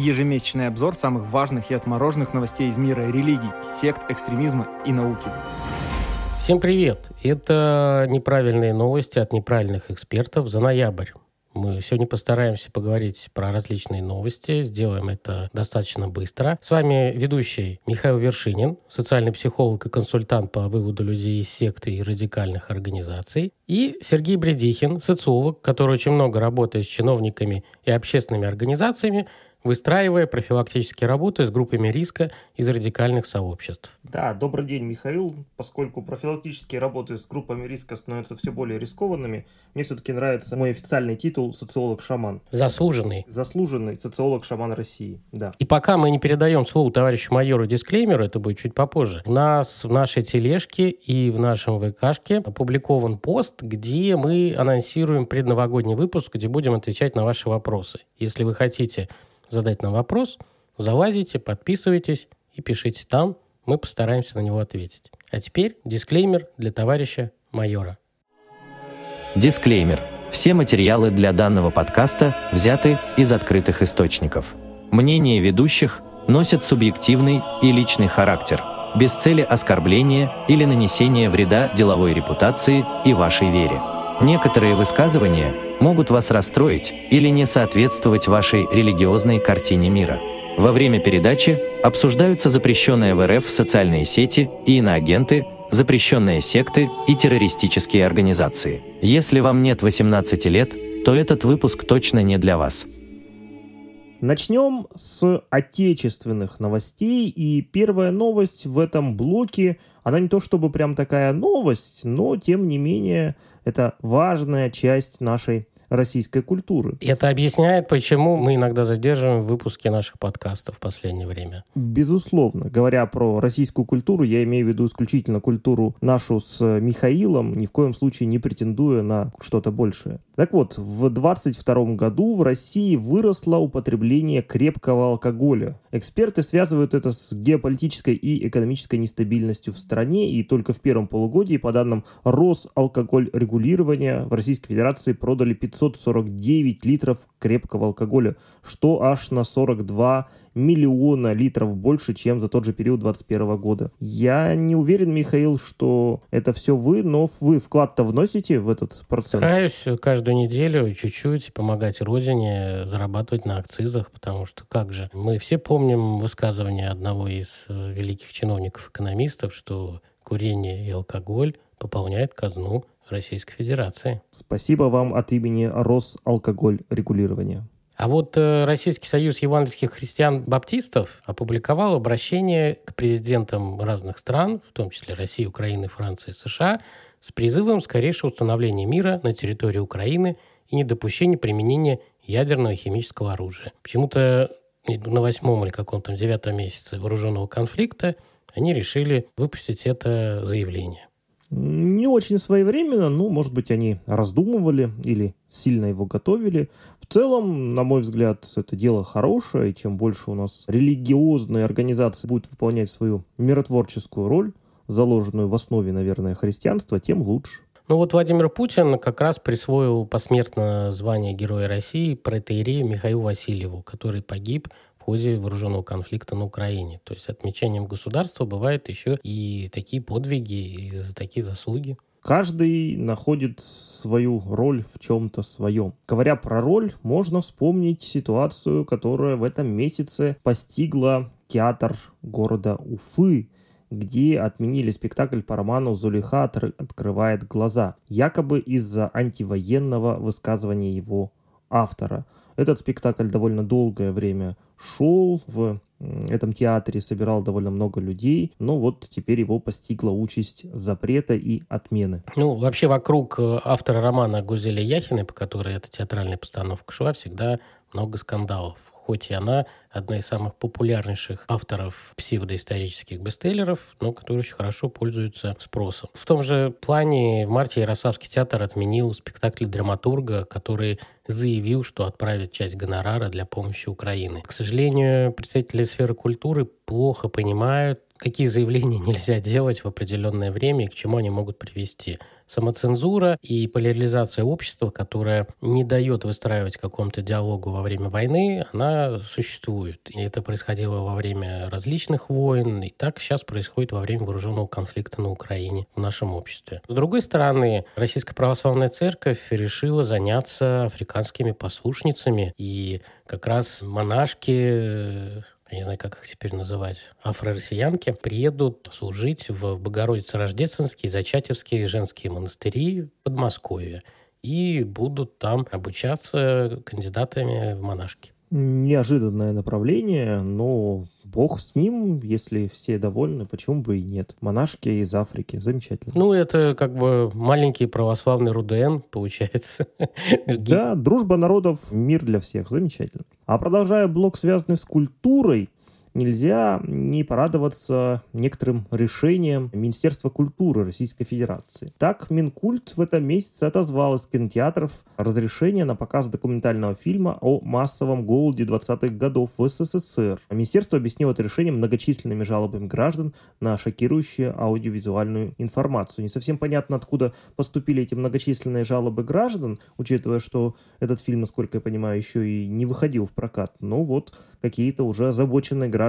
Ежемесячный обзор самых важных и отмороженных новостей из мира религий, сект, экстремизма и науки. Всем привет! Это неправильные новости от неправильных экспертов за ноябрь. Мы сегодня постараемся поговорить про различные новости. Сделаем это достаточно быстро. С вами ведущий Михаил Вершинин, социальный психолог и консультант по выводу людей из секты и радикальных организаций. И Сергей Бредихин, социолог, который очень много работает с чиновниками и общественными организациями, выстраивая профилактические работы с группами риска из радикальных сообществ. Да, добрый день, Михаил. Поскольку профилактические работы с группами риска становятся все более рискованными, мне все-таки нравится мой официальный титул «Социолог-шаман». Заслуженный. Заслуженный социолог-шаман России, да. И пока мы не передаем слово товарищу майору дисклеймер, это будет чуть попозже, у нас в нашей тележке и в нашем ВКшке опубликован пост, где мы анонсируем предновогодний выпуск, где будем отвечать на ваши вопросы. Если вы хотите задать нам вопрос, залазите, подписывайтесь и пишите там, мы постараемся на него ответить. А теперь дисклеймер для товарища майора. Дисклеймер. Все материалы для данного подкаста взяты из открытых источников. Мнения ведущих носят субъективный и личный характер, без цели оскорбления или нанесения вреда деловой репутации и вашей вере. Некоторые высказывания могут вас расстроить или не соответствовать вашей религиозной картине мира. Во время передачи обсуждаются запрещенные в РФ социальные сети и иноагенты, запрещенные секты и террористические организации. Если вам нет 18 лет, то этот выпуск точно не для вас. Начнем с отечественных новостей. И первая новость в этом блоке, она не то чтобы прям такая новость, но тем не менее это важная часть нашей российской культуры. Это объясняет, почему мы иногда задерживаем выпуски наших подкастов в последнее время. Безусловно. Говоря про российскую культуру, я имею в виду исключительно культуру нашу с Михаилом, ни в коем случае не претендуя на что-то большее. Так вот, в 22 году в России выросло употребление крепкого алкоголя. Эксперты связывают это с геополитической и экономической нестабильностью в стране, и только в первом полугодии, по данным Росалкоголь-регулирования, в Российской Федерации продали 500 549 литров крепкого алкоголя, что аж на 42 миллиона литров больше, чем за тот же период 2021 года. Я не уверен, Михаил, что это все вы, но вы вклад-то вносите в этот процент? Стараюсь каждую неделю чуть-чуть помогать родине зарабатывать на акцизах, потому что как же, мы все помним высказывание одного из э, великих чиновников-экономистов, что курение и алкоголь пополняет казну Российской Федерации. Спасибо вам от имени Росалкоголь регулирования. А вот э, Российский союз евангельских христиан-баптистов опубликовал обращение к президентам разных стран, в том числе России, Украины, Франции, США, с призывом скорейшего установления мира на территории Украины и недопущения применения ядерного и химического оружия. Почему-то на восьмом или каком-то девятом месяце вооруженного конфликта они решили выпустить это заявление. Не очень своевременно, ну, может быть, они раздумывали или сильно его готовили. В целом, на мой взгляд, это дело хорошее, и чем больше у нас религиозные организации будут выполнять свою миротворческую роль, заложенную в основе, наверное, христианства, тем лучше. Ну вот Владимир Путин как раз присвоил посмертно звание Героя России протеерею Михаилу Васильеву, который погиб в ходе вооруженного конфликта на Украине. То есть отмечанием государства бывают еще и такие подвиги, и за такие заслуги. Каждый находит свою роль в чем-то своем. Говоря про роль, можно вспомнить ситуацию, которая в этом месяце постигла театр города Уфы, где отменили спектакль по роману «Зулиха открывает глаза», якобы из-за антивоенного высказывания его автора. Этот спектакль довольно долгое время шел в этом театре, собирал довольно много людей, но вот теперь его постигла участь запрета и отмены. Ну, вообще вокруг э, автора романа Гузеля Яхиной, по которой эта театральная постановка шла, всегда много скандалов хоть и она одна из самых популярнейших авторов псевдоисторических бестселлеров, но которая очень хорошо пользуется спросом. В том же плане в марте Ярославский театр отменил спектакль драматурга, который заявил, что отправит часть гонорара для помощи Украины. К сожалению, представители сферы культуры плохо понимают, какие заявления нельзя делать в определенное время и к чему они могут привести. Самоцензура и поляризация общества, которая не дает выстраивать какому-то диалогу во время войны, она существует. И это происходило во время различных войн, и так сейчас происходит во время вооруженного конфликта на Украине в нашем обществе. С другой стороны, Российская Православная Церковь решила заняться африканскими послушницами, и как раз монашки я не знаю, как их теперь называть, афро-россиянки, приедут служить в Богородице-Рождественский, Зачатевские женские монастыри в Подмосковье и будут там обучаться кандидатами в монашки. Неожиданное направление, но бог с ним, если все довольны, почему бы и нет. Монашки из Африки, замечательно. Ну, это как бы маленький православный РУДН, получается. Да, дружба народов, мир для всех, замечательно. А продолжая блок, связанный с культурой, нельзя не порадоваться некоторым решениям Министерства культуры Российской Федерации. Так, Минкульт в этом месяце отозвал из кинотеатров разрешение на показ документального фильма о массовом голоде 20-х годов в СССР. Министерство объяснило это решением многочисленными жалобами граждан на шокирующую аудиовизуальную информацию. Не совсем понятно, откуда поступили эти многочисленные жалобы граждан, учитывая, что этот фильм, насколько я понимаю, еще и не выходил в прокат. Но вот какие-то уже озабоченные граждане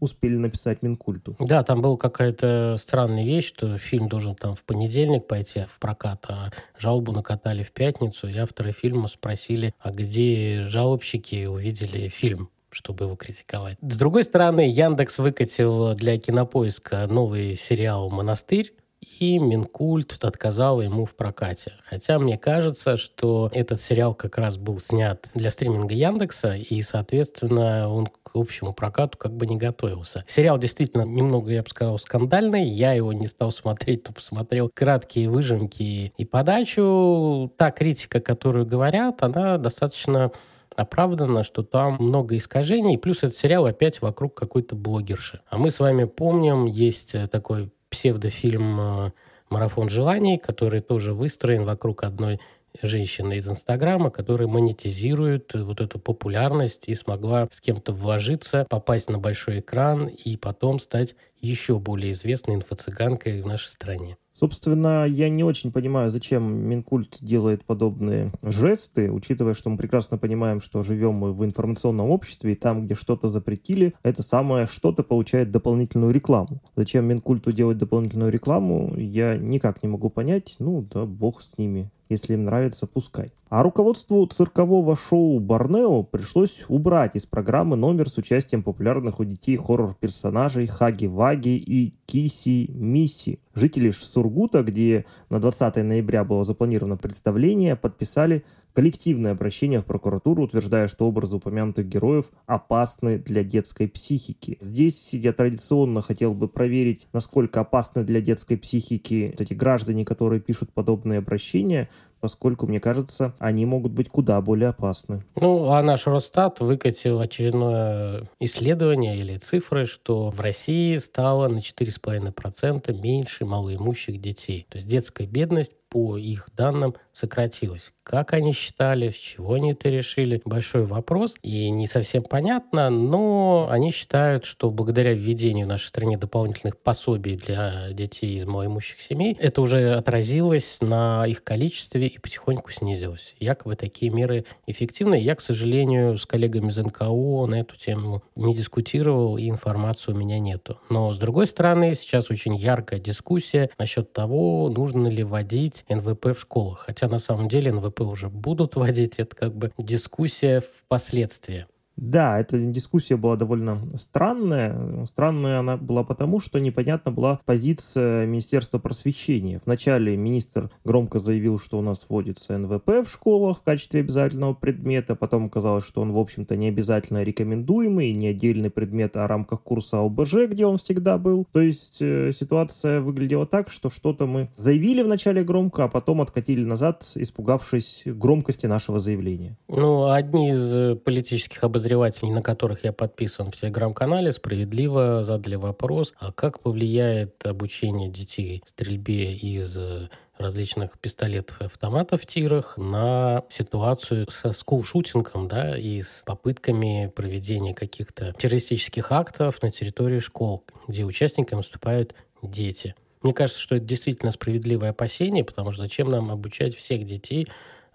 успели написать Минкульту. Да, там была какая-то странная вещь, что фильм должен там в понедельник пойти в прокат, а жалобу накатали в пятницу, и авторы фильма спросили, а где жалобщики увидели фильм чтобы его критиковать. С другой стороны, Яндекс выкатил для кинопоиска новый сериал «Монастырь», и Минкульт отказал ему в прокате. Хотя мне кажется, что этот сериал как раз был снят для стриминга Яндекса, и, соответственно, он к общему прокату как бы не готовился. Сериал действительно немного, я бы сказал, скандальный. Я его не стал смотреть, то посмотрел краткие выжимки и подачу. Та критика, которую говорят, она достаточно оправдано, что там много искажений, плюс этот сериал опять вокруг какой-то блогерши. А мы с вами помним, есть такой псевдофильм э, «Марафон желаний», который тоже выстроен вокруг одной женщины из Инстаграма, которая монетизирует вот эту популярность и смогла с кем-то вложиться, попасть на большой экран и потом стать еще более известной инфо-цыганкой в нашей стране. Собственно, я не очень понимаю, зачем Минкульт делает подобные жесты, учитывая, что мы прекрасно понимаем, что живем мы в информационном обществе, и там, где что-то запретили, это самое что-то получает дополнительную рекламу. Зачем Минкульту делать дополнительную рекламу, я никак не могу понять. Ну да, бог с ними. Если им нравится, пускай. А руководству циркового шоу Борнео пришлось убрать из программы номер с участием популярных у детей хоррор-персонажей Хаги-Ваги и Киси-Миси. Жители Сургута, где на 20 ноября было запланировано представление, подписали коллективное обращение в прокуратуру, утверждая, что образы упомянутых героев опасны для детской психики. Здесь я традиционно хотел бы проверить, насколько опасны для детской психики эти граждане, которые пишут подобные обращения, поскольку, мне кажется, они могут быть куда более опасны. Ну, а наш Росстат выкатил очередное исследование или цифры, что в России стало на 4,5% меньше малоимущих детей. То есть детская бедность по их данным сократилась. Как они считали, с чего они это решили, большой вопрос. И не совсем понятно, но они считают, что благодаря введению в нашей стране дополнительных пособий для детей из малоимущих семей, это уже отразилось на их количестве и потихоньку снизилось. Якобы такие меры эффективны. Я, к сожалению, с коллегами из НКО на эту тему не дискутировал, и информации у меня нету. Но, с другой стороны, сейчас очень яркая дискуссия насчет того, нужно ли вводить НВП в школах. Хотя на самом деле НВП уже будут вводить, это как бы дискуссия впоследствии. Да, эта дискуссия была довольно странная. Странная она была потому, что непонятна была позиция Министерства просвещения. Вначале министр громко заявил, что у нас вводится НВП в школах в качестве обязательного предмета, потом оказалось, что он, в общем-то, не обязательно рекомендуемый, не отдельный предмет, а в рамках курса ОБЖ, где он всегда был. То есть э, ситуация выглядела так, что что-то мы заявили вначале громко, а потом откатили назад, испугавшись громкости нашего заявления. Ну, одни из э, политических обозревателей, на которых я подписан в телеграм-канале, справедливо задали вопрос, а как повлияет обучение детей стрельбе из э, различных пистолетов и автоматов в тирах на ситуацию со скулшутингом, да, и с попытками проведения каких-то террористических актов на территории школ, где участниками выступают дети. Мне кажется, что это действительно справедливое опасение, потому что зачем нам обучать всех детей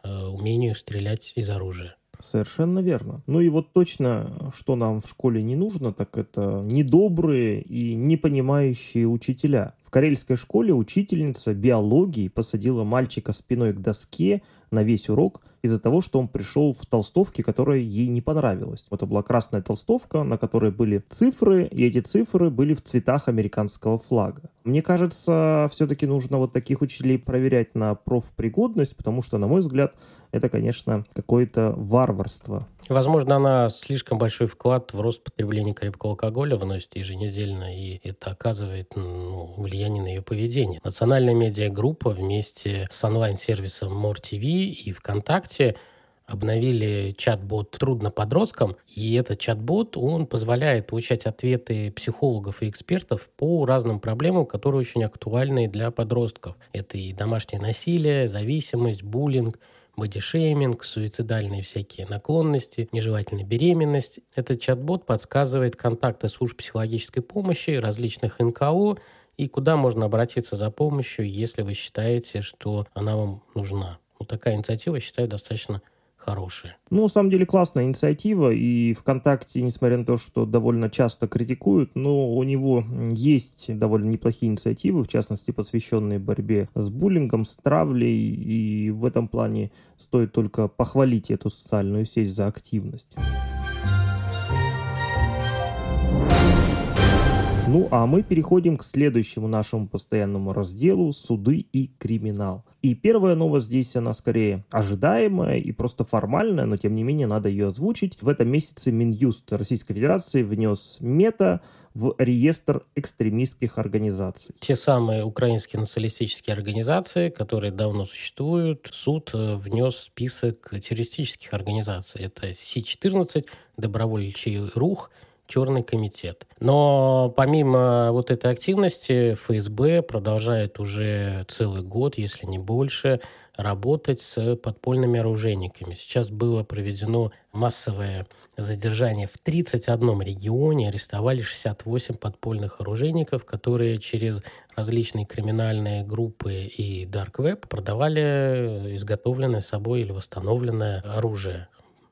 э, умению стрелять из оружия? Совершенно верно. Ну и вот точно, что нам в школе не нужно, так это недобрые и непонимающие учителя. В карельской школе учительница биологии посадила мальчика спиной к доске на весь урок из-за того, что он пришел в толстовке, которая ей не понравилась. Это была красная толстовка, на которой были цифры, и эти цифры были в цветах американского флага. Мне кажется, все-таки нужно вот таких учителей проверять на профпригодность, потому что, на мой взгляд, это, конечно, какое-то варварство. Возможно, она слишком большой вклад в рост потребления крепкого алкоголя вносит еженедельно, и это оказывает ну, влияние на ее поведение. Национальная медиагруппа вместе с онлайн-сервисом TV и ВКонтакте обновили чат-бот «Трудно подросткам», и этот чат-бот, он позволяет получать ответы психологов и экспертов по разным проблемам, которые очень актуальны для подростков. Это и домашнее насилие, зависимость, буллинг – бодишейминг, суицидальные всякие наклонности, нежелательная беременность. Этот чат-бот подсказывает контакты служб психологической помощи, различных НКО и куда можно обратиться за помощью, если вы считаете, что она вам нужна. Вот такая инициатива, считаю, достаточно хорошие. Ну, на самом деле, классная инициатива, и ВКонтакте, несмотря на то, что довольно часто критикуют, но у него есть довольно неплохие инициативы, в частности, посвященные борьбе с буллингом, с травлей, и в этом плане стоит только похвалить эту социальную сеть за активность. Ну а мы переходим к следующему нашему постоянному разделу «Суды и криминал». И первая новость здесь, она скорее ожидаемая и просто формальная, но тем не менее надо ее озвучить. В этом месяце Минюст Российской Федерации внес мета в реестр экстремистских организаций. Те самые украинские националистические организации, которые давно существуют, суд э, внес список террористических организаций. Это Си-14, Добровольчий рух, Черный комитет. Но помимо вот этой активности ФСБ продолжает уже целый год, если не больше, работать с подпольными оружейниками. Сейчас было проведено массовое задержание в 31 регионе, арестовали 68 подпольных оружейников, которые через различные криминальные группы и Dark Web продавали изготовленное собой или восстановленное оружие.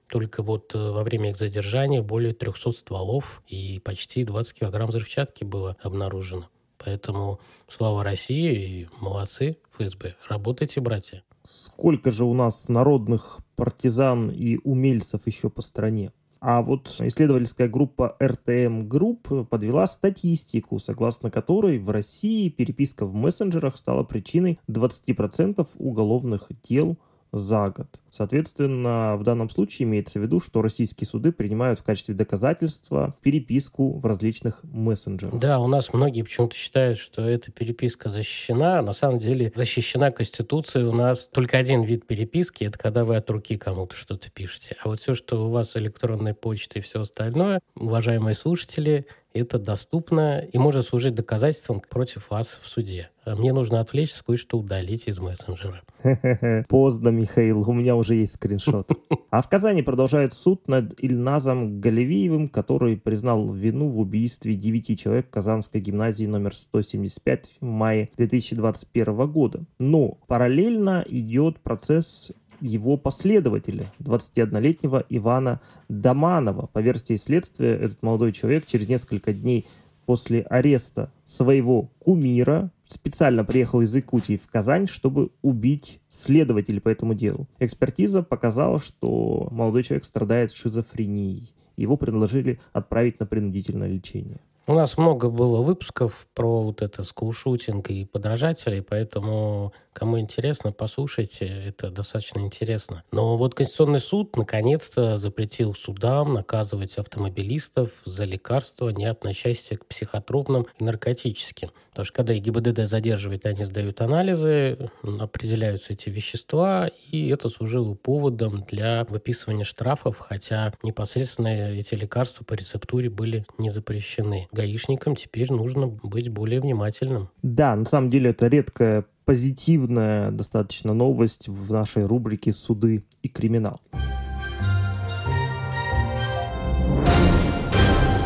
Только вот э, во время их задержания более 300 стволов и почти 20 килограмм взрывчатки было обнаружено. Поэтому слава России и молодцы ФСБ. Работайте, братья. Сколько же у нас народных партизан и умельцев еще по стране? А вот исследовательская группа RTM Group подвела статистику, согласно которой в России переписка в мессенджерах стала причиной 20% уголовных дел за год. Соответственно, в данном случае имеется в виду, что российские суды принимают в качестве доказательства переписку в различных мессенджерах. Да, у нас многие почему-то считают, что эта переписка защищена. На самом деле защищена Конституцией. У нас только один вид переписки, это когда вы от руки кому-то что-то пишете. А вот все, что у вас электронная почта и все остальное, уважаемые слушатели, это доступно и может служить доказательством против вас в суде. А мне нужно отвлечься, кое-что удалить из мессенджера. Поздно, Михаил, у меня уже есть скриншот. А в Казани продолжает суд над Ильназом Галевиевым, который признал вину в убийстве девяти человек в Казанской гимназии номер 175 в мае 2021 года. Но параллельно идет процесс его последователя, 21-летнего Ивана Доманова. По версии следствия, этот молодой человек через несколько дней после ареста своего кумира специально приехал из Якутии в Казань, чтобы убить следователей по этому делу. Экспертиза показала, что молодой человек страдает шизофренией. его предложили отправить на принудительное лечение. У нас много было выпусков про вот это скулшутинг и подражателей, поэтому кому интересно, послушайте, это достаточно интересно. Но вот Конституционный суд наконец-то запретил судам наказывать автомобилистов за лекарства, не относящиеся к психотропным и наркотическим. Потому что когда ГИБДД задерживает, они сдают анализы, определяются эти вещества, и это служило поводом для выписывания штрафов, хотя непосредственно эти лекарства по рецептуре были не запрещены гаишникам теперь нужно быть более внимательным. Да, на самом деле это редкая позитивная достаточно новость в нашей рубрике «Суды и криминал».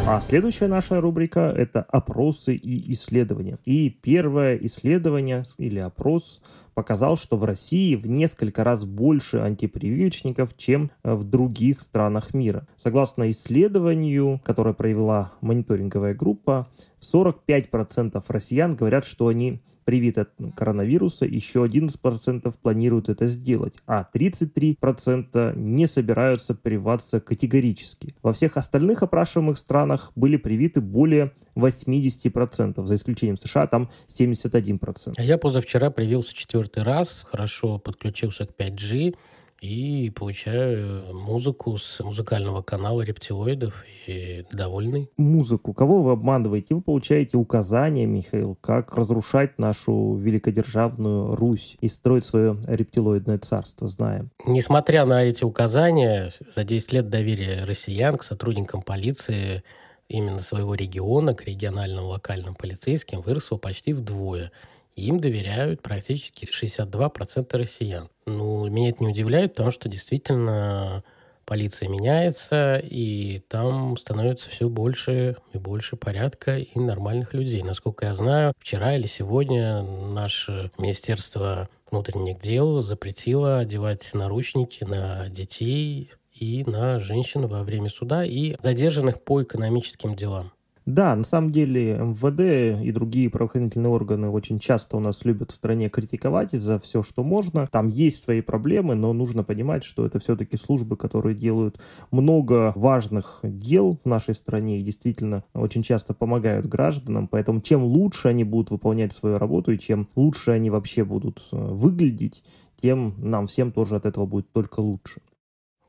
А следующая наша рубрика – это опросы и исследования. И первое исследование или опрос показал, что в России в несколько раз больше антипрививочников, чем в других странах мира. Согласно исследованию, которое провела мониторинговая группа, 45% россиян говорят, что они привит от коронавируса, еще 11% планируют это сделать, а 33% не собираются прививаться категорически. Во всех остальных опрашиваемых странах были привиты более 80%, за исключением США, там 71%. А я позавчера привился четвертый раз, хорошо подключился к 5G, и получаю музыку с музыкального канала рептилоидов и довольный. Музыку. Кого вы обманываете? Вы получаете указания, Михаил, как разрушать нашу великодержавную Русь и строить свое рептилоидное царство, знаем. Несмотря на эти указания, за 10 лет доверия россиян к сотрудникам полиции именно своего региона, к региональным локальным полицейским выросло почти вдвое – им доверяют практически 62% россиян. Ну, меня это не удивляет, потому что действительно полиция меняется, и там становится все больше и больше порядка и нормальных людей. Насколько я знаю, вчера или сегодня наше Министерство внутренних дел запретило одевать наручники на детей и на женщин во время суда и задержанных по экономическим делам. Да, на самом деле МВД и другие правоохранительные органы очень часто у нас любят в стране критиковать за все, что можно. Там есть свои проблемы, но нужно понимать, что это все-таки службы, которые делают много важных дел в нашей стране и действительно очень часто помогают гражданам. Поэтому чем лучше они будут выполнять свою работу и чем лучше они вообще будут э, выглядеть, тем нам всем тоже от этого будет только лучше.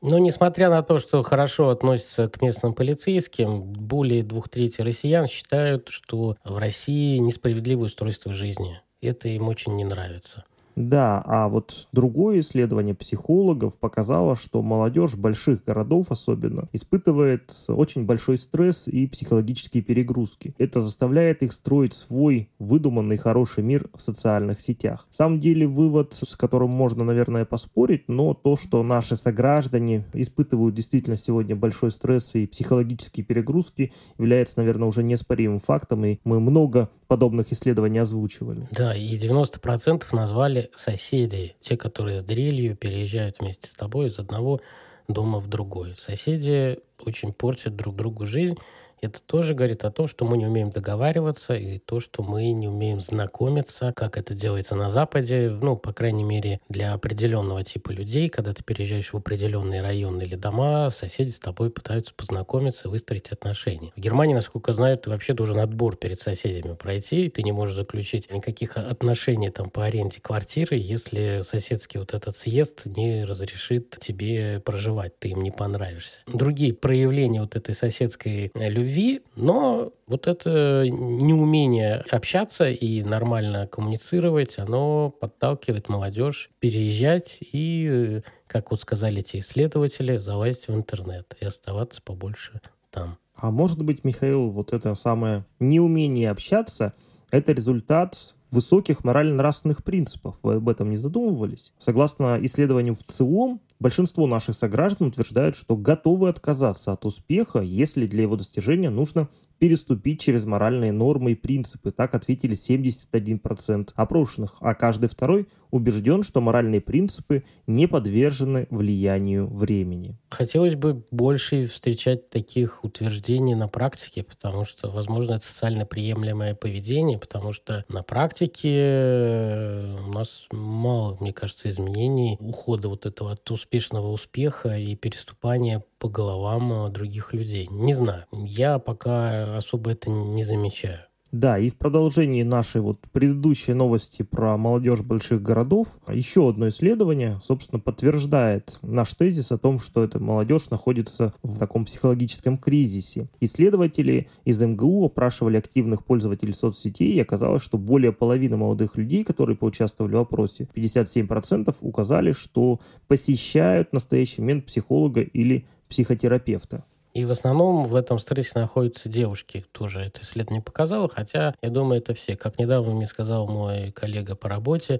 Но несмотря на то, что хорошо относятся к местным полицейским, более двух трети россиян считают, что в России несправедливое устройство жизни. Это им очень не нравится. Да, а вот другое исследование психологов показало, что молодежь больших городов особенно испытывает очень большой стресс и психологические перегрузки. Это заставляет их строить свой выдуманный хороший мир в социальных сетях. В самом деле вывод, с которым можно, наверное, поспорить, но то, что наши сограждане испытывают действительно сегодня большой стресс и психологические перегрузки, является, наверное, уже неоспоримым фактом, и мы много подобных исследований озвучивали. Да, и 90% назвали соседи, те, которые с дрелью переезжают вместе с тобой из одного дома в другой. Соседи очень портят друг другу жизнь, это тоже говорит о том, что мы не умеем договариваться и то, что мы не умеем знакомиться, как это делается на Западе, ну, по крайней мере, для определенного типа людей, когда ты переезжаешь в определенные районы или дома, соседи с тобой пытаются познакомиться, выстроить отношения. В Германии, насколько знаю, ты вообще должен отбор перед соседями пройти, и ты не можешь заключить никаких отношений там по аренде квартиры, если соседский вот этот съезд не разрешит тебе проживать, ты им не понравишься. Другие проявления вот этой соседской любви любви, но вот это неумение общаться и нормально коммуницировать, оно подталкивает молодежь переезжать и, как вот сказали эти исследователи, залазить в интернет и оставаться побольше там. А может быть, Михаил, вот это самое неумение общаться, это результат высоких морально-нравственных принципов. Вы об этом не задумывались? Согласно исследованию в ЦИОМ, Большинство наших сограждан утверждают, что готовы отказаться от успеха, если для его достижения нужно переступить через моральные нормы и принципы. Так ответили 71% опрошенных, а каждый второй убежден, что моральные принципы не подвержены влиянию времени. Хотелось бы больше встречать таких утверждений на практике, потому что, возможно, это социально приемлемое поведение, потому что на практике э, у нас мало, мне кажется, изменений, ухода вот этого от успешного успеха и переступания по головам э, других людей. Не знаю. Я пока особо это не замечаю. Да, и в продолжении нашей вот предыдущей новости про молодежь больших городов, еще одно исследование, собственно, подтверждает наш тезис о том, что эта молодежь находится в таком психологическом кризисе. Исследователи из МГУ опрашивали активных пользователей соцсетей, и оказалось, что более половины молодых людей, которые поучаствовали в опросе, 57% указали, что посещают в настоящий момент психолога или психотерапевта. И в основном в этом стрессе находятся девушки. Тоже это исследование показало, хотя, я думаю, это все. Как недавно мне сказал мой коллега по работе,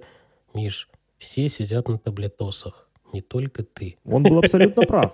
Миш, все сидят на таблетосах, не только ты. Он был абсолютно прав.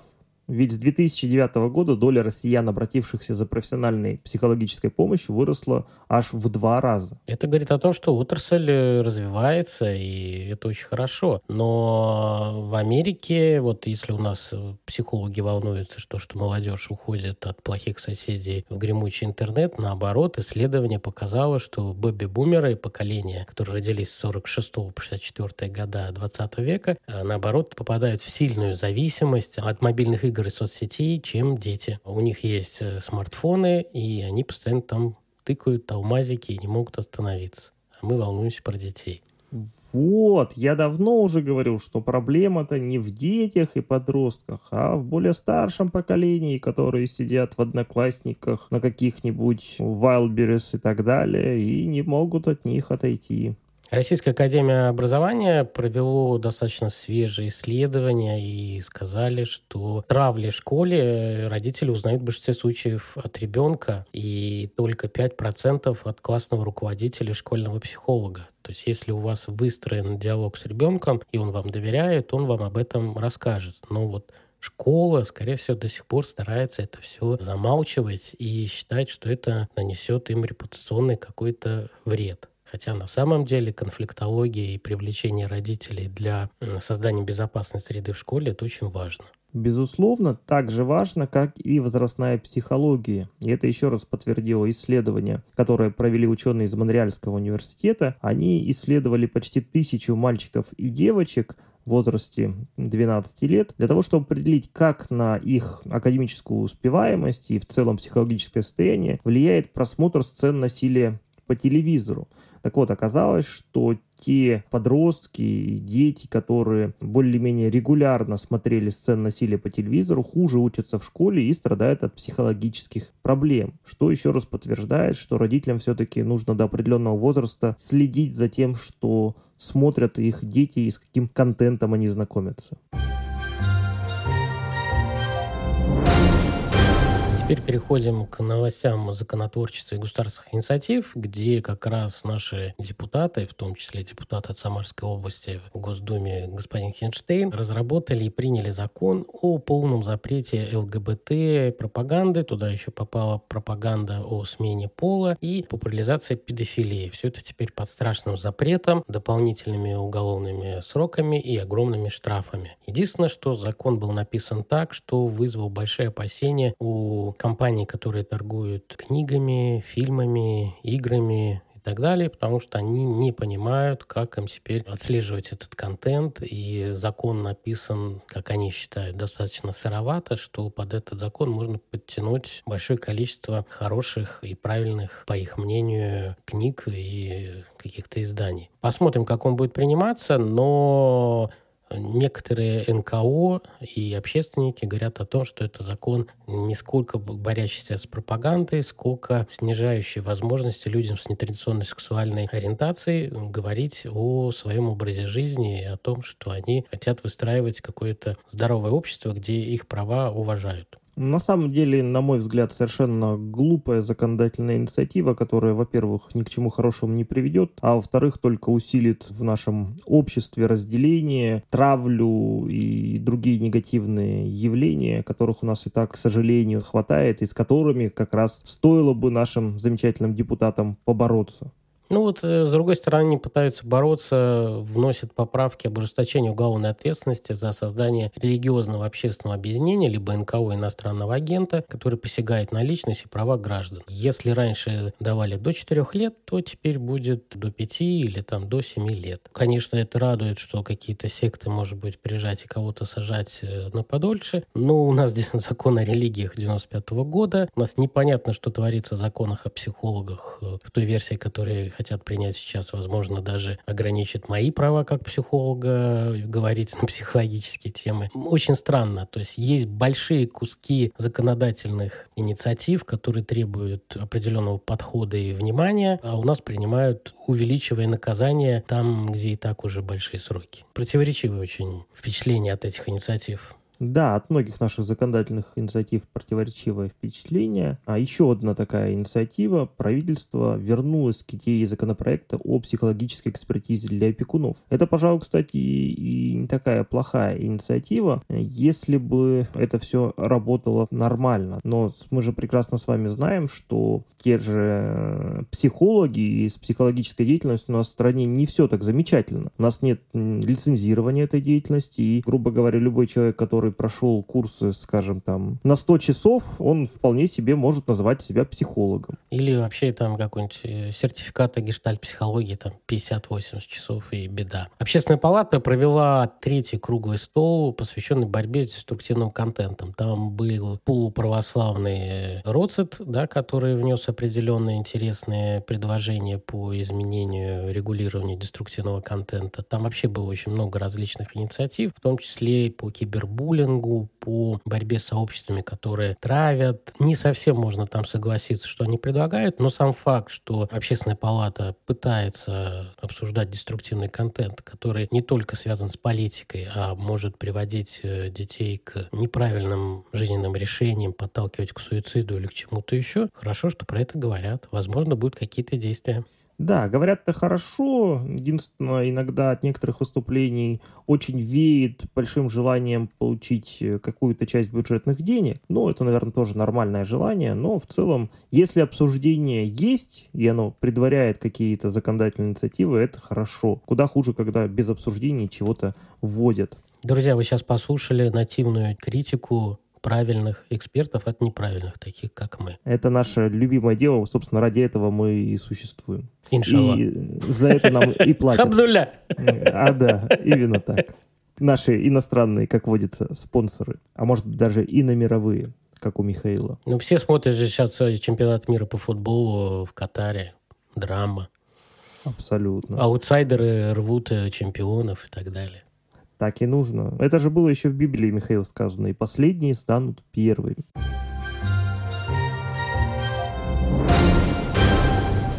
Ведь с 2009 года доля россиян, обратившихся за профессиональной психологической помощью, выросла аж в два раза. Это говорит о том, что отрасль э, развивается, и это очень хорошо. Но в Америке, вот если у нас э, психологи волнуются, что, что молодежь уходит от плохих соседей в гремучий интернет, наоборот, исследование показало, что бэби-бумеры, поколение, которые родились с 46 по 64 года 20 века, э, наоборот, попадают в сильную зависимость от мобильных игр игр и соцсетей, чем дети. У них есть э, смартфоны, и они постоянно там тыкают алмазики и не могут остановиться. А мы волнуемся про детей. Вот, я давно уже говорил, что проблема-то не в детях и подростках, а в более старшем поколении, которые сидят в одноклассниках на каких-нибудь Wildberries и так далее, и не могут от них отойти. Российская академия образования провело достаточно свежие исследования и сказали, что травли в школе родители узнают в большинстве случаев от ребенка и только 5% от классного руководителя школьного психолога. То есть если у вас выстроен диалог с ребенком, и он вам доверяет, он вам об этом расскажет. Но вот школа, скорее всего, до сих пор старается это все замалчивать и считать, что это нанесет им репутационный какой-то вред. Хотя на самом деле конфликтология и привлечение родителей для создания безопасной среды в школе – это очень важно. Безусловно, так же важно, как и возрастная психология. И это еще раз подтвердило исследование, которое провели ученые из Монреальского университета. Они исследовали почти тысячу мальчиков и девочек в возрасте 12 лет для того, чтобы определить, как на их академическую успеваемость и в целом психологическое состояние влияет просмотр сцен насилия по телевизору. Так вот, оказалось, что те подростки и дети, которые более-менее регулярно смотрели сцены насилия по телевизору, хуже учатся в школе и страдают от психологических проблем. Что еще раз подтверждает, что родителям все-таки нужно до определенного возраста следить за тем, что смотрят их дети и с каким контентом они знакомятся. Теперь переходим к новостям законотворчества и государственных инициатив, где как раз наши депутаты, в том числе депутаты от Самарской области в Госдуме господин Хинштейн, разработали и приняли закон о полном запрете ЛГБТ пропаганды. Туда еще попала пропаганда о смене пола и популяризация педофилии. Все это теперь под страшным запретом, дополнительными уголовными сроками и огромными штрафами. Единственное, что закон был написан так, что вызвал большие опасения у компаний, которые торгуют книгами, фильмами, играми и так далее, потому что они не понимают, как им теперь отслеживать этот контент, и закон написан, как они считают, достаточно сыровато, что под этот закон можно подтянуть большое количество хороших и правильных, по их мнению, книг и каких-то изданий. Посмотрим, как он будет приниматься, но некоторые НКО и общественники говорят о том, что это закон не сколько борящийся с пропагандой, сколько снижающий возможности людям с нетрадиционной сексуальной ориентацией говорить о своем образе жизни и о том, что они хотят выстраивать какое-то здоровое общество, где их права уважают. На самом деле, на мой взгляд, совершенно глупая законодательная инициатива, которая, во-первых, ни к чему хорошему не приведет, а во-вторых, только усилит в нашем обществе разделение, травлю и другие негативные явления, которых у нас и так, к сожалению, хватает, и с которыми как раз стоило бы нашим замечательным депутатам побороться. Ну вот, э, с другой стороны, они пытаются бороться, вносят поправки об ужесточении уголовной ответственности за создание религиозного общественного объединения, либо НКО иностранного агента, который посягает на личность и права граждан. Если раньше давали до 4 лет, то теперь будет до 5 или там до 7 лет. Конечно, это радует, что какие-то секты, может быть, прижать и кого-то сажать э, на подольше, но у нас закон о религиях 95 -го года, у нас непонятно, что творится в законах о психологах э, в той версии, которую хотят принять сейчас, возможно, даже ограничит мои права как психолога говорить на психологические темы. Очень странно. То есть есть большие куски законодательных инициатив, которые требуют определенного подхода и внимания, а у нас принимают, увеличивая наказание там, где и так уже большие сроки. Противоречивые очень впечатления от этих инициатив. Да, от многих наших законодательных инициатив противоречивое впечатление. А еще одна такая инициатива. Правительство вернулось к идее законопроекта о психологической экспертизе для опекунов. Это, пожалуй, кстати, и не такая плохая инициатива, если бы это все работало нормально. Но мы же прекрасно с вами знаем, что те же психологи и с психологической деятельностью у нас в стране не все так замечательно. У нас нет лицензирования этой деятельности, и, грубо говоря, любой человек, который прошел курсы, скажем, там, на 100 часов, он вполне себе может называть себя психологом. Или вообще там какой-нибудь э, сертификат о гештальт-психологии, там, 50-80 часов и беда. Общественная палата провела третий круглый стол, посвященный борьбе с деструктивным контентом. Там был полуправославный Роцет, да, который внес определенные интересные предложения по изменению регулирования деструктивного контента. Там вообще было очень много различных инициатив, в том числе по кибербуллингу, буллингу, по борьбе с сообществами, которые травят. Не совсем можно там согласиться, что они предлагают, но сам факт, что общественная палата пытается обсуждать деструктивный контент, который не только связан с политикой, а может приводить э, детей к неправильным жизненным решениям, подталкивать к суициду или к чему-то еще, хорошо, что про это говорят. Возможно, будут какие-то действия. Да, говорят-то хорошо. Единственное, иногда от некоторых выступлений очень веет большим желанием получить э, какую-то часть бюджетных денег. Ну, это, наверное, тоже нормальное желание. Но в целом, если обсуждение есть, и оно предваряет какие-то законодательные инициативы, это хорошо. Куда хуже, когда без обсуждений чего-то вводят. Друзья, вы сейчас послушали нативную критику правильных экспертов от неправильных, таких как мы. Это наше любимое дело. Собственно, ради этого мы и существуем. Иншалла. И за это нам и платят. Абдулля. А, да, именно так. Наши иностранные, как водится, спонсоры. А может даже и на мировые, как у Михаила. Ну, все смотрят же сейчас чемпионат мира по футболу в Катаре. Драма. Абсолютно. Аутсайдеры рвут э, чемпионов и так далее. Так и нужно. Это же было еще в Библии, Михаил, сказано. И последние станут первыми.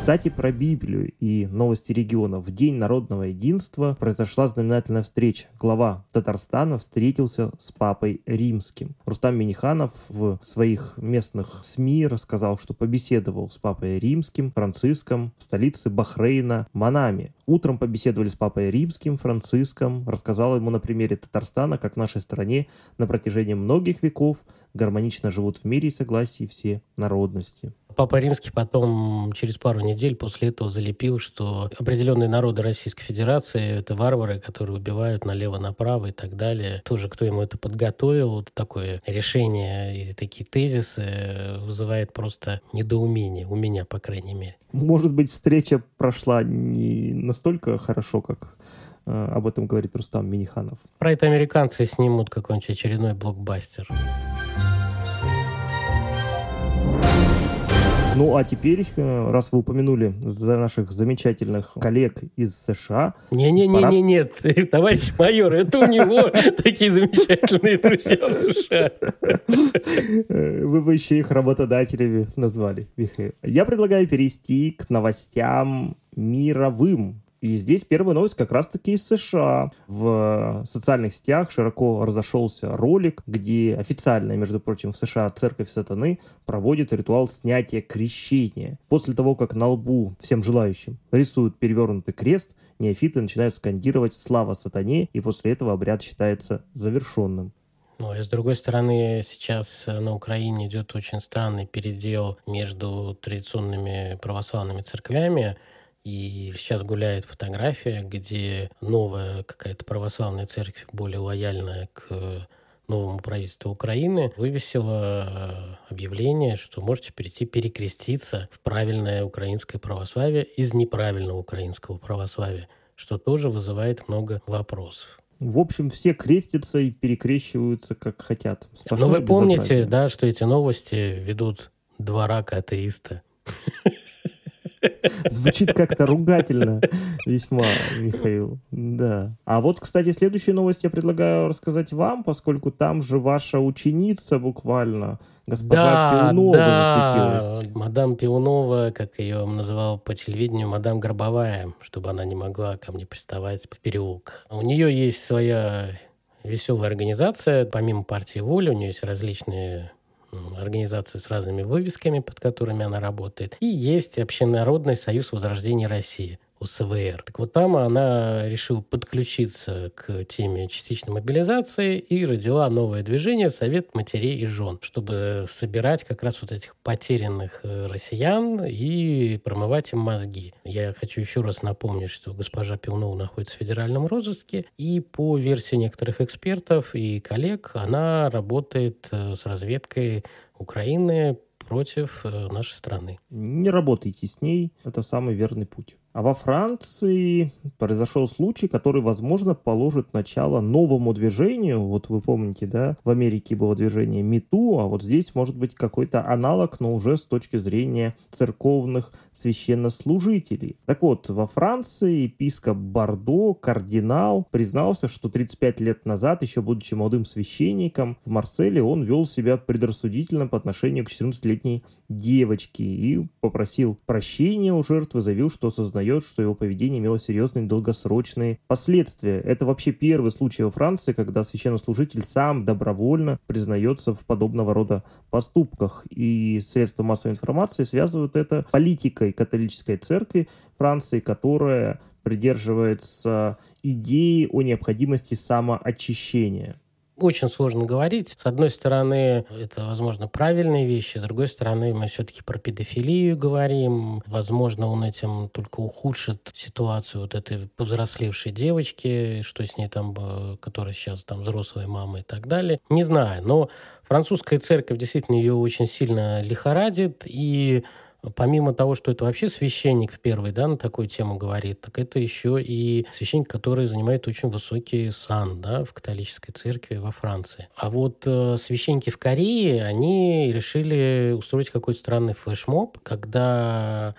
Кстати, про Библию и новости региона. В День народного единства произошла знаменательная встреча. Глава Татарстана встретился с папой римским. Рустам Миниханов в своих местных СМИ рассказал, что побеседовал с папой римским Франциском в столице Бахрейна Манами. Утром побеседовали с папой римским Франциском, рассказал ему на примере Татарстана, как в нашей стране на протяжении многих веков гармонично живут в мире и согласии все народности. Папа Римский потом, через пару недель после этого залепил, что определенные народы Российской Федерации — это варвары, которые убивают налево-направо и так далее. Тоже кто ему это подготовил, такое решение и такие тезисы вызывает просто недоумение, у меня, по крайней мере. Может быть, встреча прошла не настолько хорошо, как э, об этом говорит Рустам Миниханов. Про это американцы снимут какой-нибудь очередной блокбастер. Ну, а теперь, э, раз вы упомянули за наших замечательных коллег из США... Не-не-не, пора... нет, товарищ майор, это у него такие замечательные друзья в США. Э, вы бы еще их работодателями назвали, Михаил. Я предлагаю перейти к новостям мировым. И здесь первая новость как раз-таки из США. В социальных сетях широко разошелся ролик, где официально, между прочим, в США церковь сатаны проводит ритуал снятия крещения. После того, как на лбу всем желающим рисуют перевернутый крест, неофиты начинают скандировать «Слава сатане», и после этого обряд считается завершенным. Ну, и с другой стороны, сейчас на Украине идет очень странный передел между традиционными православными церквями И сейчас гуляет фотография, где новая какая-то православная церковь, более лояльная к новому правительству Украины, вывесила объявление, что можете перейти перекреститься в правильное украинское православие из неправильного украинского православия, что тоже вызывает много вопросов. В общем, все крестятся и перекрещиваются, как хотят. Сплошное Но вы помните, да, что эти новости ведут два рака атеиста. Звучит как-то ругательно весьма, Михаил. Да. А вот, кстати, следующую новость я предлагаю рассказать вам, поскольку там же ваша ученица буквально, госпожа да, Пиунова да. засветилась. Мадам Пиунова, как ее называл по телевидению, мадам Горбовая, чтобы она не могла ко мне приставать в переулках. У нее есть своя веселая организация, помимо партии «Воля», у нее есть различные организации с разными вывесками, под которыми она работает. И есть Общенародный союз Возрождения России. УСВР. Так вот там она решила подключиться к теме частичной мобилизации и родила новое движение «Совет матерей и жен», чтобы собирать как раз вот этих потерянных э, россиян и промывать им мозги. Я хочу еще раз напомнить, что госпожа Пивнова находится в федеральном розыске, и по версии некоторых экспертов и коллег она работает э, с разведкой Украины против э, нашей страны. Не работайте с ней, это самый верный путь. А во Франции произошел случай, который, возможно, положит начало новому движению. Вот вы помните, да, в Америке было движение МИТУ, а вот здесь может быть какой-то аналог, но уже с точки зрения церковных священнослужителей. Так вот, во Франции епископ Бордо, кардинал, признался, что 35 лет назад, еще будучи молодым священником, в Марселе он вел себя предрассудительно по отношению к 14-летней девочке и попросил прощения у жертвы, заявил, что осознает, что его поведение имело серьезные долгосрочные последствия. Это вообще первый случай во Франции, когда священнослужитель сам добровольно признается в подобного рода поступках. И средства массовой информации связывают это с политикой католической церкви Франции, которая придерживается идеи о необходимости самоочищения очень сложно говорить. С одной стороны, это, возможно, правильные вещи, с другой стороны, мы все-таки про педофилию говорим. Возможно, он этим только ухудшит ситуацию вот этой повзрослевшей девочки, что с ней там, э, которая сейчас там взрослая мама и так далее. Не знаю, но французская церковь действительно ее очень сильно лихорадит, и помимо того, что это вообще священник в первой, да, на такую тему говорит, так это еще и священник, который занимает очень высокий сан, да, в католической церкви во Франции. А вот э, священники в Корее, они решили устроить какой-то странный флешмоб, когда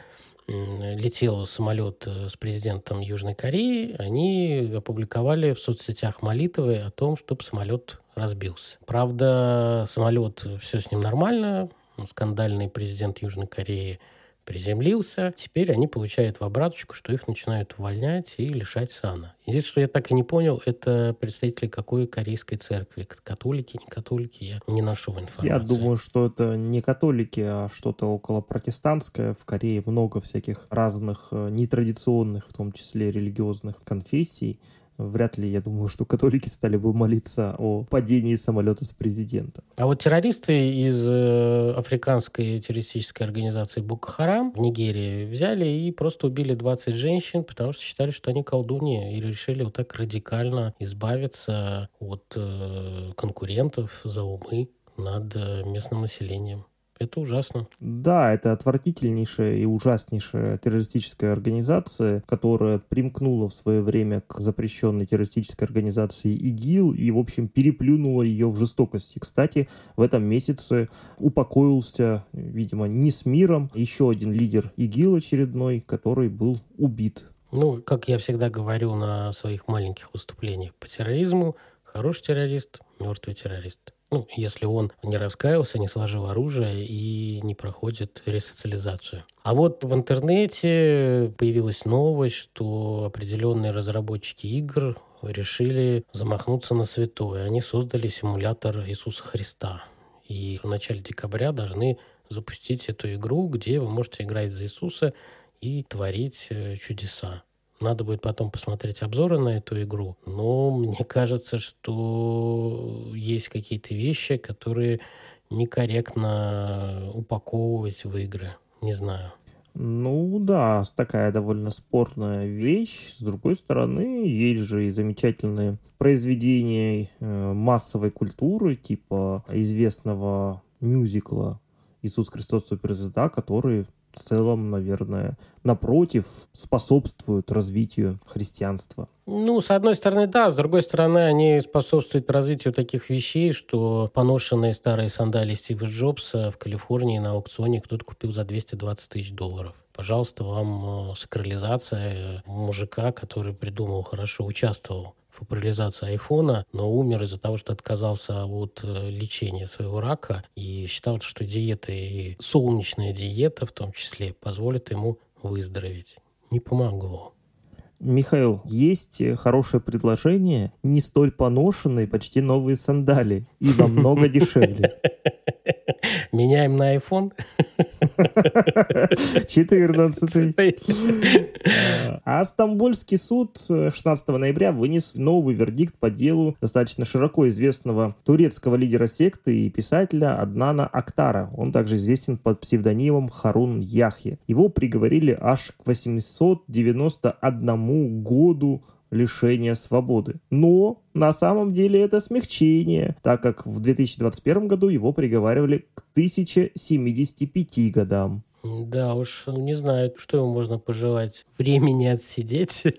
летел самолет э, с президентом Южной Кореи, они опубликовали в соцсетях молитвы о том, чтобы самолет разбился. Правда, самолет, все с ним нормально, скандальный президент Южной Кореи приземлился. Теперь они получают в обраточку, что их начинают увольнять и лишать сана. Единственное, что я так и не понял, это представители какой корейской церкви. Католики, не католики, я не нашел информации. Я думаю, что это не католики, а что-то около протестантское. В Корее много всяких разных э, нетрадиционных, в том числе религиозных конфессий вряд ли, я думаю, что католики стали бы молиться о падении самолета с президентом. А вот террористы из э, африканской террористической организации Боко Харам в Нигерии взяли и просто убили 20 женщин, потому что считали, что они колдуньи, и решили вот так радикально избавиться от э, конкурентов за умы над э, местным населением. Это ужасно. Да, это отвратительнейшая и ужаснейшая террористическая организация, которая примкнула в свое время к запрещенной террористической организации ИГИЛ и, в общем, переплюнула ее в жестокости. Кстати, в этом месяце упокоился, видимо, не с миром, еще один лидер ИГИЛ очередной, который был убит. Ну, как я всегда говорю на своих маленьких выступлениях по терроризму, хороший террорист, мертвый террорист. Ну, если он не раскаялся, не сложил оружие и не проходит ресоциализацию. А вот в интернете появилась новость, что определенные разработчики игр решили замахнуться на святое. Они создали симулятор Иисуса Христа. И в начале декабря должны запустить эту игру, где вы можете играть за Иисуса и творить э, чудеса. Надо будет потом посмотреть обзоры на эту игру. Но мне кажется, что есть какие-то вещи, которые некорректно упаковывать в игры. Не знаю. Ну да, такая довольно спорная вещь. С другой стороны, есть же и замечательные произведения э, массовой культуры, типа известного мюзикла «Иисус Христос суперзвезда», которые в целом, наверное, напротив, способствуют развитию христианства. Ну, с одной стороны, да, с другой стороны, они способствуют развитию таких вещей, что поношенные старые сандалии Стива Джобса в Калифорнии на аукционе кто-то купил за 220 тысяч долларов. Пожалуйста, вам э, сакрализация мужика, который придумал, хорошо участвовал популяризации айфона, но умер из-за того, что отказался от э, лечения своего рака и считал, что диета и солнечная диета в том числе позволит ему выздороветь. Не помогло. Михаил, есть хорошее предложение, не столь поношенные, почти новые сандали и намного дешевле. Меняем на iPhone? 14. А Стамбульский суд 16 ноября вынес новый вердикт по делу достаточно широко известного турецкого лидера секты и писателя Аднана Актара. Он также известен под псевдонимом Харун Яхье. Его приговорили аж к 891 году лишения свободы. Но на самом деле это смягчение, так как в 2021 году его приговаривали к 1075 годам. Да уж, не знаю, что ему можно пожелать. Времени отсидеть.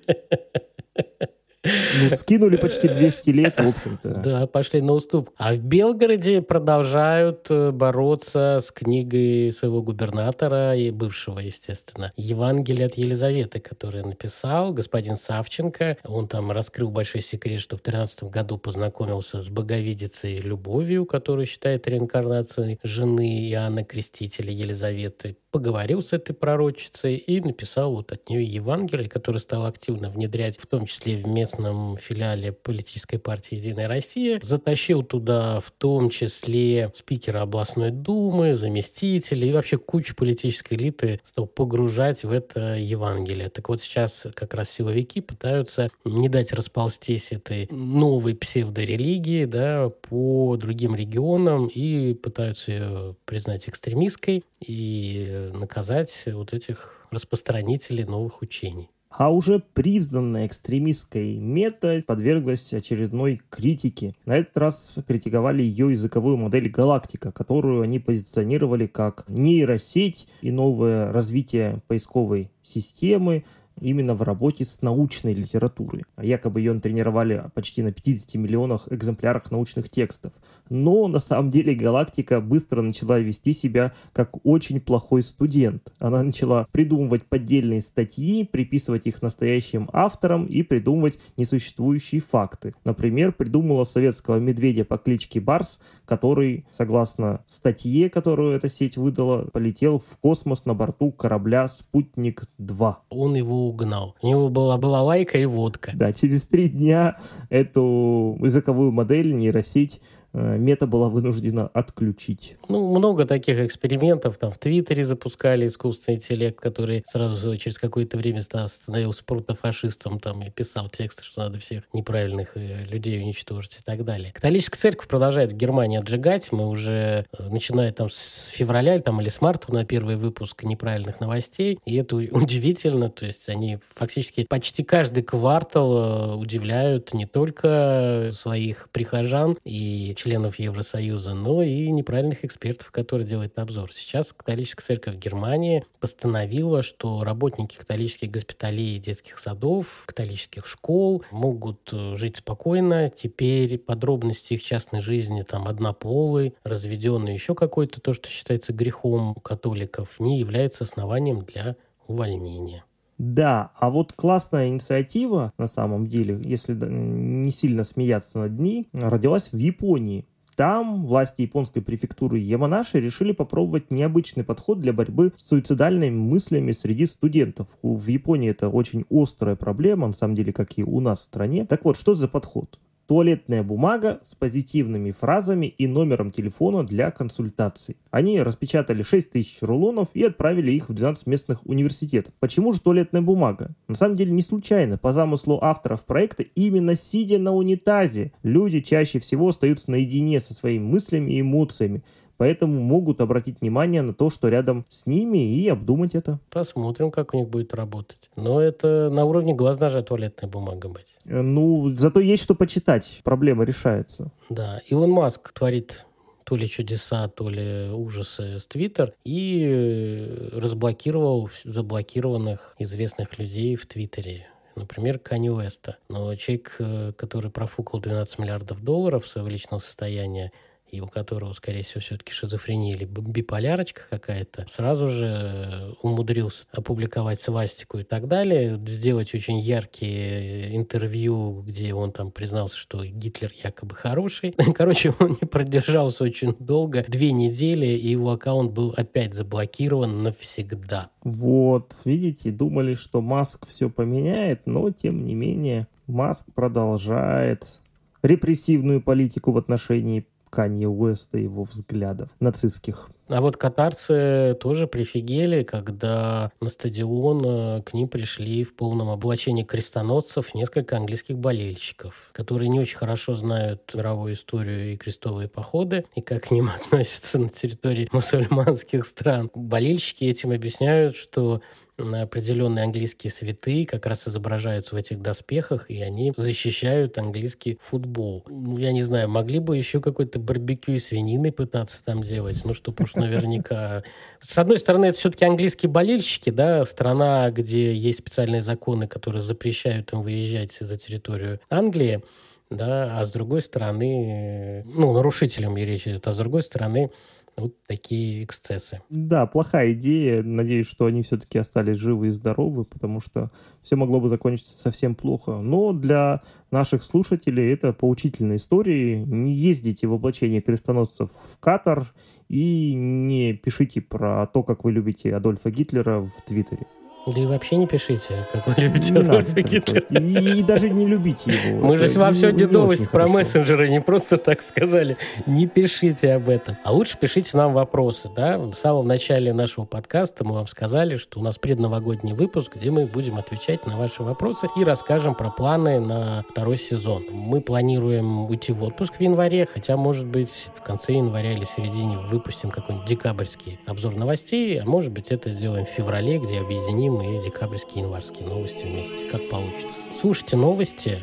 Ну, скинули почти 200 лет, в общем-то. Да, пошли на уступ. А в Белгороде продолжают э, бороться с книгой своего губернатора и бывшего, естественно, Евангелие от Елизаветы, который написал господин Савченко. Он там раскрыл большой секрет, что в 13 году познакомился с боговидицей Любовью, которую считает реинкарнацией жены Иоанна Крестителя Елизаветы поговорил с этой пророчицей и написал вот от нее Евангелие, которое стал активно внедрять, в том числе в местном филиале политической партии «Единая Россия». Затащил туда в том числе спикера областной думы, заместителей и вообще кучу политической элиты стал погружать в это Евангелие. Так вот сейчас как раз силовики пытаются не дать расползтись этой новой псевдорелигии да, по другим регионам и пытаются ее признать экстремистской и наказать вот этих распространителей новых учений. А уже признанная экстремистской мета подверглась очередной критике. На этот раз критиковали ее языковую модель «Галактика», которую они позиционировали как нейросеть и новое развитие поисковой системы, именно в работе с научной литературой. Якобы ее тренировали почти на 50 миллионах экземплярах научных текстов. Но на самом деле Галактика быстро начала вести себя как очень плохой студент. Она начала придумывать поддельные статьи, приписывать их настоящим авторам и придумывать несуществующие факты. Например, придумала советского медведя по кличке Барс, который, согласно статье, которую эта сеть выдала, полетел в космос на борту корабля «Спутник-2». Он его угнал. У него была, была лайка и водка. Да, через три дня эту языковую модель нейросеть мета была вынуждена отключить. Ну, много таких экспериментов. Там в Твиттере запускали искусственный интеллект, который сразу через какое-то время становился протофашистом там, и писал тексты, что надо всех неправильных э, людей уничтожить и так далее. Католическая церковь продолжает в Германии отжигать. Мы уже, э, начиная там с февраля там, или с марта на первый выпуск неправильных новостей. И это удивительно. То есть они фактически почти каждый квартал удивляют не только своих прихожан и членов Евросоюза, но и неправильных экспертов, которые делают обзор. Сейчас католическая церковь Германии постановила, что работники католических госпиталей и детских садов, католических школ могут э, жить спокойно. Теперь подробности их частной жизни, там, однополый, разведенный, еще какой-то, то, что считается грехом католиков, не является основанием для увольнения. Да, а вот классная инициатива, на самом деле, если не сильно смеяться над ней, родилась в Японии. Там власти японской префектуры Яманаши решили попробовать необычный подход для борьбы с суицидальными мыслями среди студентов. В Японии это очень острая проблема, на самом деле, как и у нас в стране. Так вот, что за подход? Туалетная бумага с позитивными фразами и номером телефона для консультаций. Они распечатали 6 тысяч рулонов и отправили их в 12 местных университетов. Почему же туалетная бумага? На самом деле не случайно. По замыслу авторов проекта, именно сидя на унитазе, люди чаще всего остаются наедине со своими мыслями и эмоциями, поэтому могут обратить внимание на то, что рядом с ними, и обдумать это. Посмотрим, как у них будет работать. Но это на уровне глаз даже туалетная бумага быть. Э, Ну, зато есть что почитать, проблема решается. Да, Илон Маск творит то ли чудеса, то ли ужасы с Твиттер и э, разблокировал заблокированных известных людей в Твиттере. Например, Канни Уэста. Но человек, э, который профукал 12 миллиардов долларов своего личного состояния, и у которого, скорее всего, все-таки шизофрения или биполярочка какая-то, сразу же э, умудрился опубликовать свастику и так далее, сделать очень яркие интервью, где он там признался, что Гитлер якобы хороший. Короче, он не продержался очень долго, две недели, и его аккаунт был опять заблокирован навсегда. Вот, видите, думали, что Маск все поменяет, но тем не менее Маск продолжает репрессивную политику в отношении Канье Уэста и его взглядов нацистских. А вот катарцы тоже прифигели, когда на стадион э, к ним пришли в полном облачении крестоносцев несколько английских болельщиков, которые не очень хорошо знают мировую историю и крестовые походы, и как к ним относятся на территории мусульманских стран. Болельщики этим объясняют, что определенные английские святые как раз изображаются в этих доспехах, и они защищают английский футбол. Ну, Я не знаю, могли бы еще какой-то барбекю и свинины пытаться там делать, ну, чтобы уж наверняка... С одной стороны, это все-таки английские болельщики, да, страна, где есть специальные законы, которые запрещают им выезжать за территорию Англии, да, а с другой стороны, ну, нарушителям речь идет, а с другой стороны, вот такие эксцессы. Да, плохая идея. Надеюсь, что они все-таки остались живы и здоровы, потому что все могло бы закончиться совсем плохо. Но для наших слушателей это поучительная история. Не ездите в облачении крестоносцев в Катар и не пишите про то, как вы любите Адольфа Гитлера в Твиттере. Да и вообще не пишите, как вы любите Не Адольфа Гитлера. И, и даже не любите его. Мы же Это вам не- сегодня не новость очень про хорошо. мессенджеры не просто так сказали. Не пишите об этом. А лучше пишите нам вопросы. Да? В самом начале нашего подкаста мы вам сказали, что у нас предновогодний выпуск, где мы будем отвечать на ваши вопросы и расскажем про планы на второй сезон. Мы планируем уйти в отпуск в январе, хотя, может быть, в конце января или в середине выпустим какой-нибудь декабрьский обзор новостей, а может быть, это сделаем в феврале, где объединим и декабрьские, январские новости вместе, как получится. Слушайте новости,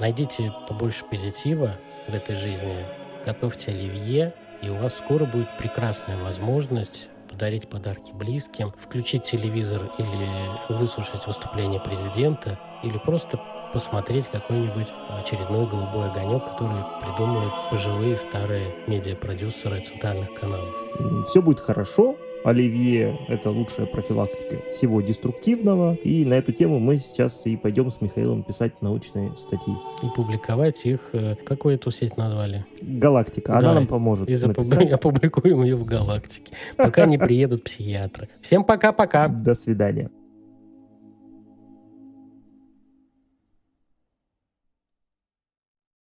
Найдите побольше позитива в этой жизни, готовьте оливье, и у вас скоро будет прекрасная возможность подарить подарки близким, включить телевизор или выслушать выступление президента, или просто посмотреть какой-нибудь очередной голубой огонек, который придумают пожилые старые медиапродюсеры центральных каналов. Все будет хорошо. Оливье – это лучшая профилактика всего деструктивного. И на эту тему мы сейчас и пойдем с Михаилом писать научные статьи. И публиковать их, э, какую эту сеть назвали? Галактика. Она Да, нам поможет И запубли- опубликуем ее в галактике, пока не приедут психиатры. Всем пока-пока! До свидания.